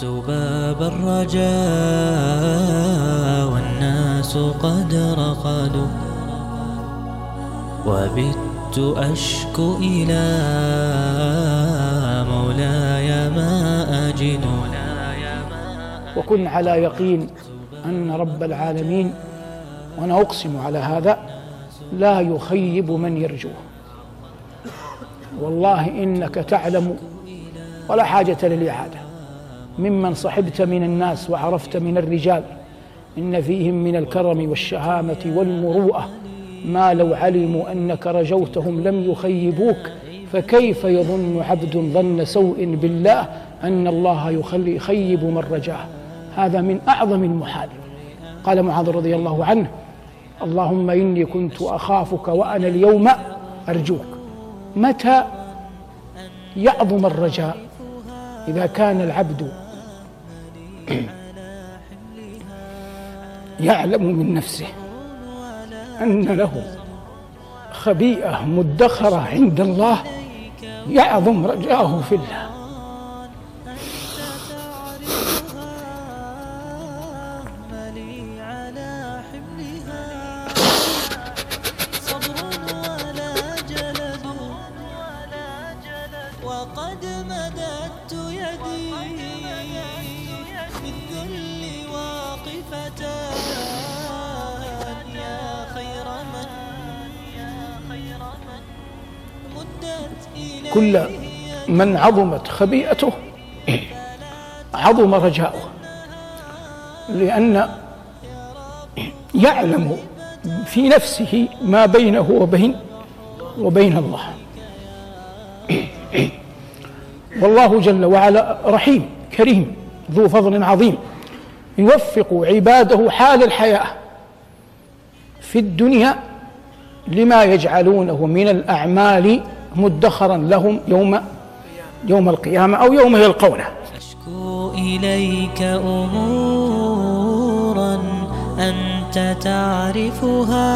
فتحت باب الرجاء والناس قد رقدوا وبت أشكو إلى مولاي ما أجد وكن على يقين أن رب العالمين وأنا أقسم على هذا لا يخيب من يرجوه. والله إنك تعلم ولا حاجة للإعادة. ممن صحبت من الناس وعرفت من الرجال إن فيهم من الكرم والشهامة والمروءة. ما لو علموا أنك رجوتهم لم يخيبوك فكيف يظن عبد ظن سوء بالله أن الله يخلي يخيب من رجاه؟ هذا من أعظم المحال. قال معاذ رضي الله عنه اللهم إني كنت أخافك وأنا اليوم أرجوك. متى يعظم الرجاء؟ إذا كان العبد يعلم من نفسه أن له خبيئة مدخرة عند الله يعظم رجاه في الله. وقد مددت يدي يا خير من يا خير من مدت إليه. كل من عظمت خبيئته عظم رجاؤه. لأن يعلم في نفسه ما بينه وبين وبين الله. والله جل وعلا رحيم كريم ذو فضل عظيم. يوفق عباده حال الحياة في الدنيا لما يجعلونه من الأعمال مدخرا لهم يوم يوم القيامة أو يوم يلقونه. أشكو إليك أمورا أنت تعرفها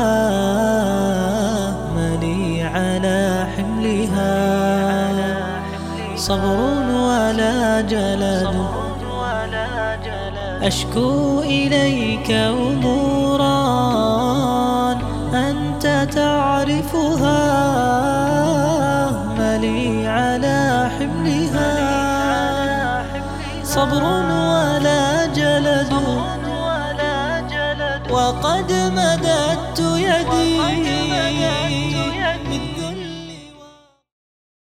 ملي على حملها. صبر ولا جلد. أشكو إليك أمورا أنت تعرفها ملي على حملها. صبر ولا جلد. وقد مددت